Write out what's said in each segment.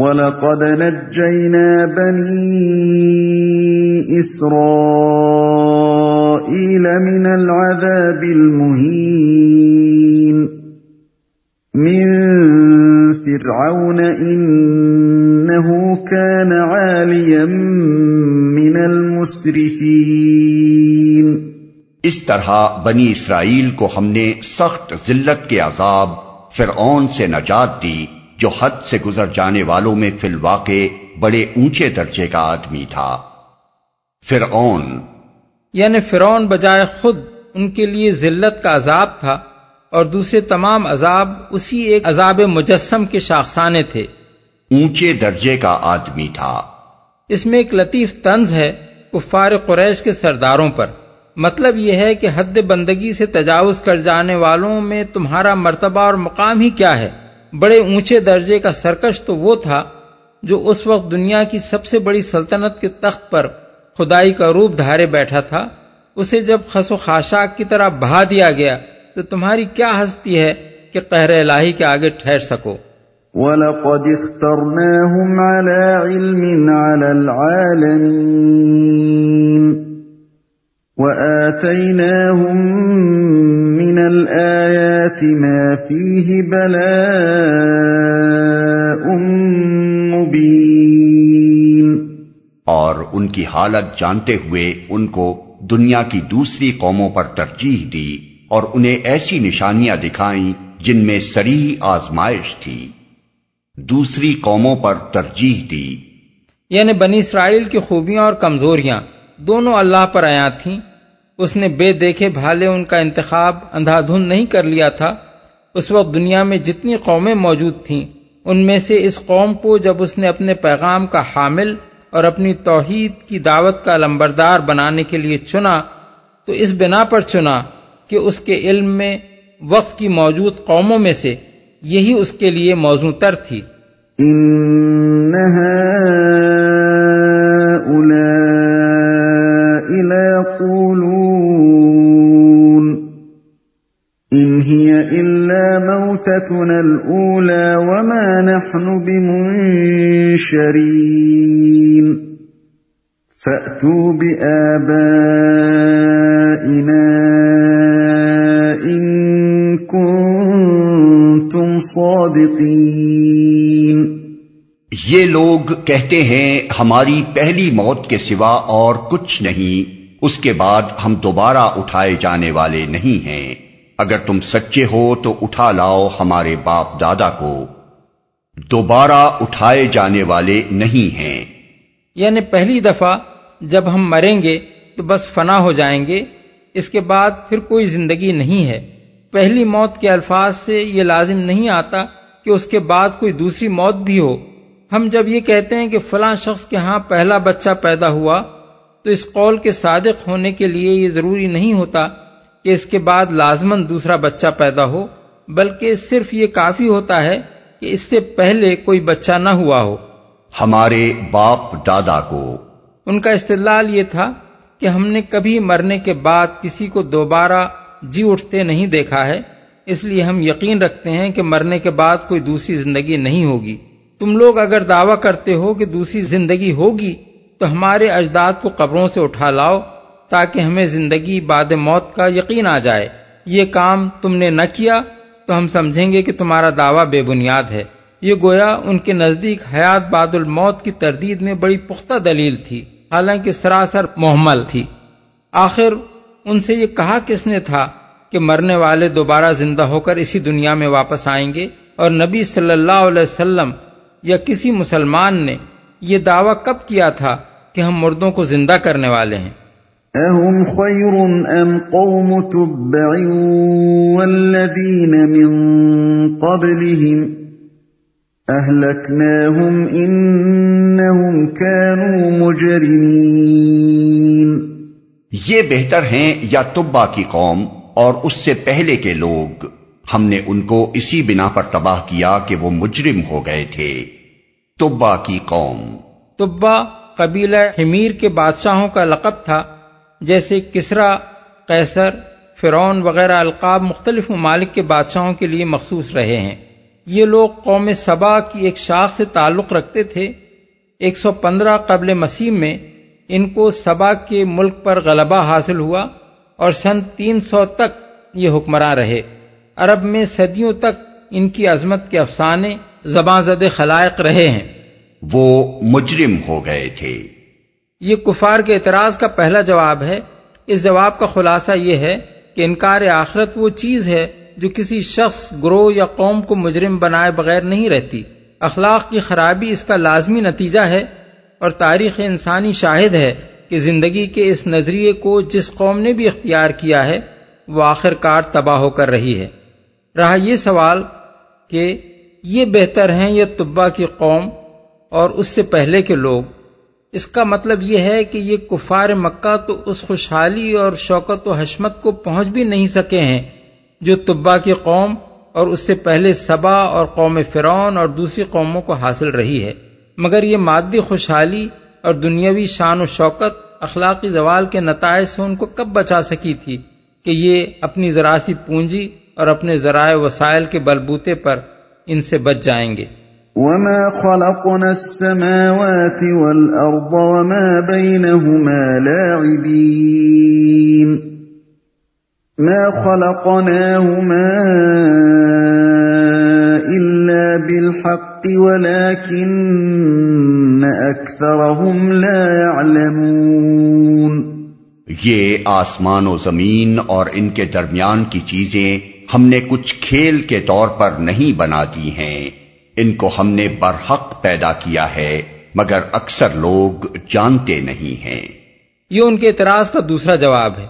وَلَقَدْ نَجَّيْنَا بَنِي إِسْرَائِيلَ مِنَ الْعَذَابِ الْمُهِينِ مِنْ فِرْعَوْنَ إِنَّهُ كَانَ عَالِيًا مِنَ الْمُسْرِفِينَ اس طرح بنی اسرائیل کو ہم نے سخت ذلت کے عذاب فرعون سے نجات دی جو حد سے گزر جانے والوں میں فی الواقع بڑے اونچے درجے کا آدمی تھا۔ فرعون۔ یعنی فرعون بجائے خود ان کے لیے ذلت کا عذاب تھا اور دوسرے تمام عذاب اسی ایک عذاب مجسم کے شاخسانے تھے۔ اونچے درجے کا آدمی تھا۔ اس میں ایک لطیف طنز ہے کفار قریش کے سرداروں پر۔ مطلب یہ ہے کہ حد بندگی سے تجاوز کر جانے والوں میں تمہارا مرتبہ اور مقام ہی کیا ہے۔ بڑے اونچے درجے کا سرکش تو وہ تھا جو اس وقت دنیا کی سب سے بڑی سلطنت کے تخت پر خدائی کا روپ دھارے بیٹھا تھا، اسے جب خس و خاشاک کی طرح بہا دیا گیا تو تمہاری کیا ہستی ہے کہ قہر الہی کے آگے ٹھہر سکو؟ وَلَقَدْ اخْتَرْنَاهُمْ عَلَى عِلْمٍ عَلَى الْعَالَمِينَ وَآتَيْنَاهُمْ مِنَ الْآيَاتِ مَا فِيهِ بَلَاءٌ مُبِينٌ۔ اور ان کی حالت جانتے ہوئے ان کو دنیا کی دوسری قوموں پر ترجیح دی اور انہیں ایسی نشانیاں دکھائیں جن میں سری آزمائش تھی۔ دوسری قوموں پر ترجیح دی۔ یعنی بنی اسرائیل کی خوبیاں اور کمزوریاں دونوں اللہ پر آیا تھیں۔ اس نے بے دیکھے بھالے ان کا انتخاب اندھا دھند نہیں کر لیا تھا۔ اس وقت دنیا میں جتنی قومیں موجود تھیں، ان میں سے اس قوم کو جب اس نے اپنے پیغام کا حامل اور اپنی توحید کی دعوت کا لمبردار بنانے کے لیے چنا، تو اس بنا پر چنا کہ اس کے علم میں وقت کی موجود قوموں میں سے یہی اس کے لیے موضوع تر تھی۔ ان هي الا موتتنا الأولى وما نحن بمنشرين فأتوا بآبائنا إن كنتم صادقين یہ لوگ کہتے ہیں، ہماری پہلی موت کے سوا اور کچھ نہیں، اس کے بعد ہم دوبارہ اٹھائے جانے والے نہیں ہیں۔ اگر تم سچے ہو تو اٹھا لاؤ ہمارے باپ دادا کو۔ دوبارہ اٹھائے جانے والے نہیں ہیں۔ یعنی پہلی دفعہ جب ہم مریں گے تو بس فنا ہو جائیں گے۔ اس کے بعد پھر کوئی زندگی نہیں ہے۔ پہلی موت کے الفاظ سے یہ لازم نہیں آتا کہ اس کے بعد کوئی دوسری موت بھی ہو۔ ہم جب یہ کہتے ہیں کہ فلاں شخص کے ہاں پہلا بچہ پیدا ہوا تو اس قول کے صادق ہونے کے لیے یہ ضروری نہیں ہوتا کہ اس کے بعد لازمن دوسرا بچہ پیدا ہو بلکہ صرف یہ کافی ہوتا ہے کہ اس سے پہلے کوئی بچہ نہ ہوا ہو۔ ہمارے باپ دادا کو ان کا استدلال یہ تھا کہ ہم نے کبھی مرنے کے بعد کسی کو دوبارہ جی اٹھتے نہیں دیکھا ہے اس لیے ہم یقین رکھتے ہیں کہ مرنے کے بعد کوئی دوسری زندگی نہیں ہوگی۔ تم لوگ اگر دعویٰ کرتے ہو کہ دوسری زندگی ہوگی تو ہمارے اجداد کو قبروں سے اٹھا لاؤ۔ تاکہ ہمیں زندگی بعد موت کا یقین آ جائے۔ یہ کام تم نے نہ کیا تو ہم سمجھیں گے کہ تمہارا دعویٰ بے بنیاد ہے۔ یہ گویا ان کے نزدیک حیات بعد الموت کی تردید میں بڑی پختہ دلیل تھی، حالانکہ سراسر محمل تھی۔ آخر ان سے یہ کہا کس نے تھا کہ مرنے والے دوبارہ زندہ ہو کر اسی دنیا میں واپس آئیں گے اور نبی صلی اللہ علیہ وسلم یا کسی مسلمان نے یہ دعویٰ کب کیا تھا کہ ہم مردوں کو زندہ کرنے والے ہیں؟ اہم خیر ام قوم تبع والذین من قبلهم اہلکناہم انہم كانوا مجرمین یہ بہتر ہیں یا تبا کی قوم اور اس سے پہلے کے لوگ۔ ہم نے ان کو اسی بنا پر تباہ کیا کہ وہ مجرم ہو گئے تھے۔ تبا کی قوم۔ تبا قبیلہ حمیر کے بادشاہوں کا لقب تھا۔ جیسے کسرا، قیصر، فرعون وغیرہ القاب مختلف ممالک کے بادشاہوں کے لیے مخصوص رہے ہیں۔ یہ لوگ قوم سبا کی ایک شاخ سے تعلق رکھتے تھے۔ ایک سو پندرہ قبل مسیح میں ان کو سبا کے ملک پر غلبہ حاصل ہوا اور سن تین سو تک یہ حکمراں رہے۔ عرب میں صدیوں تک ان کی عظمت کے افسانے زباں زد خلائق رہے ہیں۔ وہ مجرم ہو گئے تھے۔ یہ کفار کے اعتراض کا پہلا جواب ہے۔ اس جواب کا خلاصہ یہ ہے کہ انکار آخرت وہ چیز ہے جو کسی شخص، گروہ یا قوم کو مجرم بنائے بغیر نہیں رہتی۔ اخلاق کی خرابی اس کا لازمی نتیجہ ہے اور تاریخ انسانی شاہد ہے کہ زندگی کے اس نظریے کو جس قوم نے بھی اختیار کیا ہے، وہ آخر کار تباہ ہو کر رہی ہے۔ رہا یہ سوال کہ یہ بہتر ہیں یہ طبا کی قوم اور اس سے پہلے کے لوگ؟ اس کا مطلب یہ ہے کہ یہ کفار مکہ تو اس خوشحالی اور شوکت و حشمت کو پہنچ بھی نہیں سکے ہیں جو طبا کی قوم اور اس سے پہلے سبا اور قوم فرون اور دوسری قوموں کو حاصل رہی ہے۔ مگر یہ مادی خوشحالی اور دنیاوی شان و شوکت، اخلاقی زوال کے نتائج سے ان کو کب بچا سکی تھی کہ یہ اپنی ذراثی پونجی اور اپنے ذرائع وسائل کے بلبوتے پر ان سے بچ جائیں گے۔ وما خلقنا السماوات والأرض وما بينهما لاعبين ما خلقناهما إلا بالحق ولكن أكثرهم لا يعلمون یہ آسمان و زمین اور ان کے درمیان کی چیزیں ہم نے کچھ کھیل کے طور پر نہیں بنا دی ہیں۔ ان کو ہم نے برحق پیدا کیا ہے، مگر اکثر لوگ جانتے نہیں ہیں۔ یہ ان کے اعتراض کا دوسرا جواب ہے۔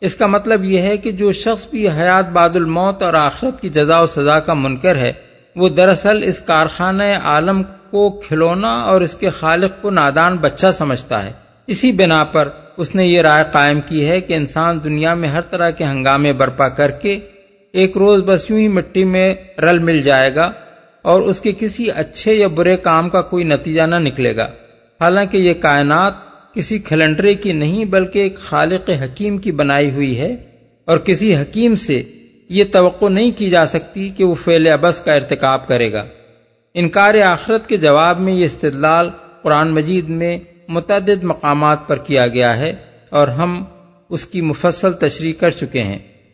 اس کا مطلب یہ ہے کہ جو شخص بھی حیات بعد الموت اور آخرت کی جزا و سزا کا منکر ہے، وہ دراصل اس کارخانہ عالم کو کھلونا اور اس کے خالق کو نادان بچہ سمجھتا ہے۔ اسی بنا پر اس نے یہ رائے قائم کی ہے کہ انسان دنیا میں ہر طرح کے ہنگامے برپا کر کے ایک روز بس یوں ہی مٹی میں رل مل جائے گا۔ اور اس کے کسی اچھے یا برے کام کا کوئی نتیجہ نہ نکلے گا۔ حالانکہ یہ کائنات کسی کھلنڈرے کی نہیں بلکہ ایک خالق حکیم کی بنائی ہوئی ہے اور کسی حکیم سے یہ توقع نہیں کی جا سکتی کہ وہ فعل ابس کا ارتکاب کرے گا۔ انکار آخرت کے جواب میں یہ استدلال قرآن مجید میں متعدد مقامات پر کیا گیا ہے اور ہم اس کی مفصل تشریح کر چکے ہیں۔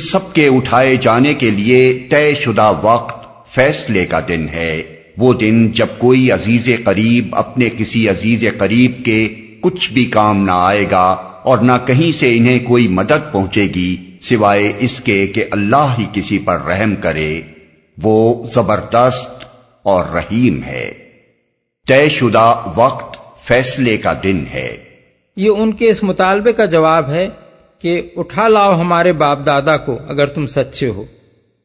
سب کے اٹھائے جانے کے لیے طے شدہ وقت، فیصلے کا دن ہے۔ وہ دن جب کوئی عزیز قریب اپنے کسی عزیز قریب کے کچھ بھی کام نہ آئے گا اور نہ کہیں سے انہیں کوئی مدد پہنچے گی، سوائے اس کے کہ اللہ ہی کسی پر رحم کرے۔ وہ زبردست اور رحیم ہے۔ طے شدہ وقت، فیصلے کا دن ہے۔ یہ ان کے اس مطالبے کا جواب ہے کہ اٹھا لاؤ ہمارے باپ دادا کو اگر تم سچے ہو۔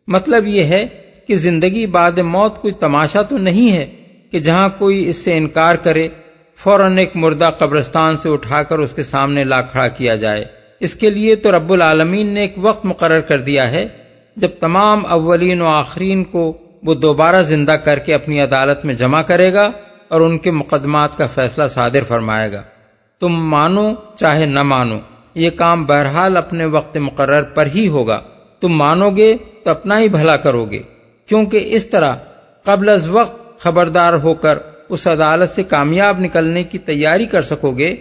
مطلب یہ ہے کہ زندگی بعد موت کوئی تماشا تو نہیں ہے کہ جہاں کوئی اس سے انکار کرے، فوراً ایک مردہ قبرستان سے اٹھا کر اس کے سامنے لا کھڑا کیا جائے۔ اس کے لیے تو رب العالمین نے ایک وقت مقرر کر دیا ہے جب تمام اولین و آخرین کو وہ دوبارہ زندہ کر کے اپنی عدالت میں جمع کرے گا اور ان کے مقدمات کا فیصلہ صادر فرمائے گا۔ تم مانو چاہے نہ مانو۔ یہ کام بہرحال اپنے وقت مقرر پر ہی ہوگا۔ تم مانو گے تو اپنا ہی بھلا کرو گے۔ کیونکہ اس طرح قبل از وقت خبردار ہو کر اس عدالت سے کامیاب نکلنے کی تیاری کر سکو گے،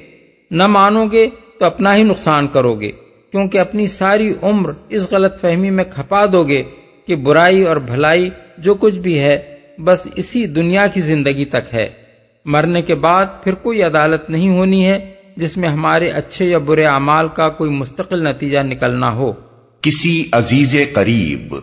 نہ مانو گے تو اپنا ہی نقصان کرو گے۔ کیونکہ اپنی ساری عمر اس غلط فہمی میں کھپا دو گے کہ برائی اور بھلائی جو کچھ بھی ہے بس اسی دنیا کی زندگی تک ہے۔ مرنے کے بعد پھر کوئی عدالت نہیں ہونی ہے۔ جس میں ہمارے اچھے یا برے اعمال کا کوئی مستقل نتیجہ نکلنا ہو۔ کسی عزیز قریب۔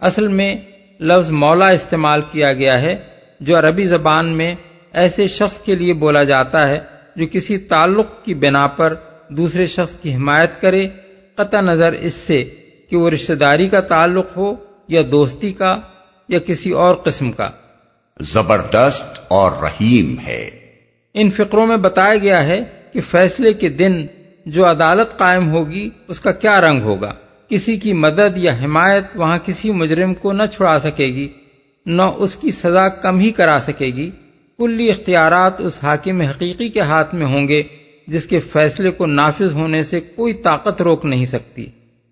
اصل میں لفظ مولا استعمال کیا گیا ہے جو عربی زبان میں ایسے شخص کے لیے بولا جاتا ہے جو کسی تعلق کی بنا پر دوسرے شخص کی حمایت کرے قطع نظر اس سے کہ وہ رشتہ داری کا تعلق ہو یا دوستی کا یا کسی اور قسم کا۔ زبردست اور رحیم ہے۔ ان فقروں میں بتایا گیا ہے کہ فیصلے کے دن جو عدالت قائم ہوگی، اس کا کیا رنگ ہوگا؟ کسی کی مدد یا حمایت وہاں کسی مجرم کو نہ چھڑا سکے گی، نہ اس کی سزا کم ہی کرا سکے گی۔ کلی اختیارات اس حاکم حقیقی کے ہاتھ میں ہوں گے، جس کے فیصلے کو نافذ ہونے سے کوئی طاقت روک نہیں سکتی،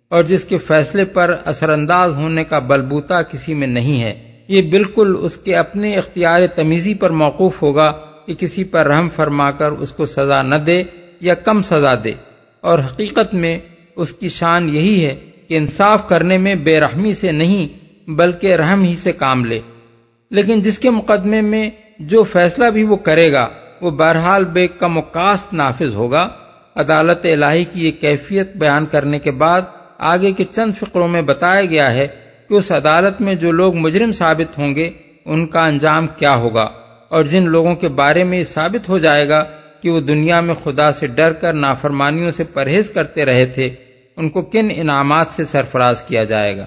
اور جس کے فیصلے پر اثر انداز ہونے کا بلبوتا کسی میں نہیں ہے۔ یہ بالکل اس کے اپنے اختیار تمیزی پر موقوف ہوگا۔ کہ کسی پر رحم فرما کر اس کو سزا نہ دے یا کم سزا دے۔ اور حقیقت میں اس کی شان یہی ہے کہ انصاف کرنے میں بے رحمی سے نہیں بلکہ رحم ہی سے کام لے۔ لیکن جس کے مقدمے میں جو فیصلہ بھی وہ کرے گا، وہ بہرحال بے کم و کاسٹ نافذ ہوگا۔ عدالت الہی کی یہ کیفیت بیان کرنے کے بعد آگے کے چند فقروں میں بتایا گیا ہے کہ اس عدالت میں جو لوگ مجرم ثابت ہوں گے، ان کا انجام کیا ہوگا۔ اور جن لوگوں کے بارے میں یہ ثابت ہو جائے گا کہ وہ دنیا میں خدا سے ڈر کر نافرمانیوں سے پرہیز کرتے رہے تھے، ان کو کن انعامات سے سرفراز کیا جائے گا؟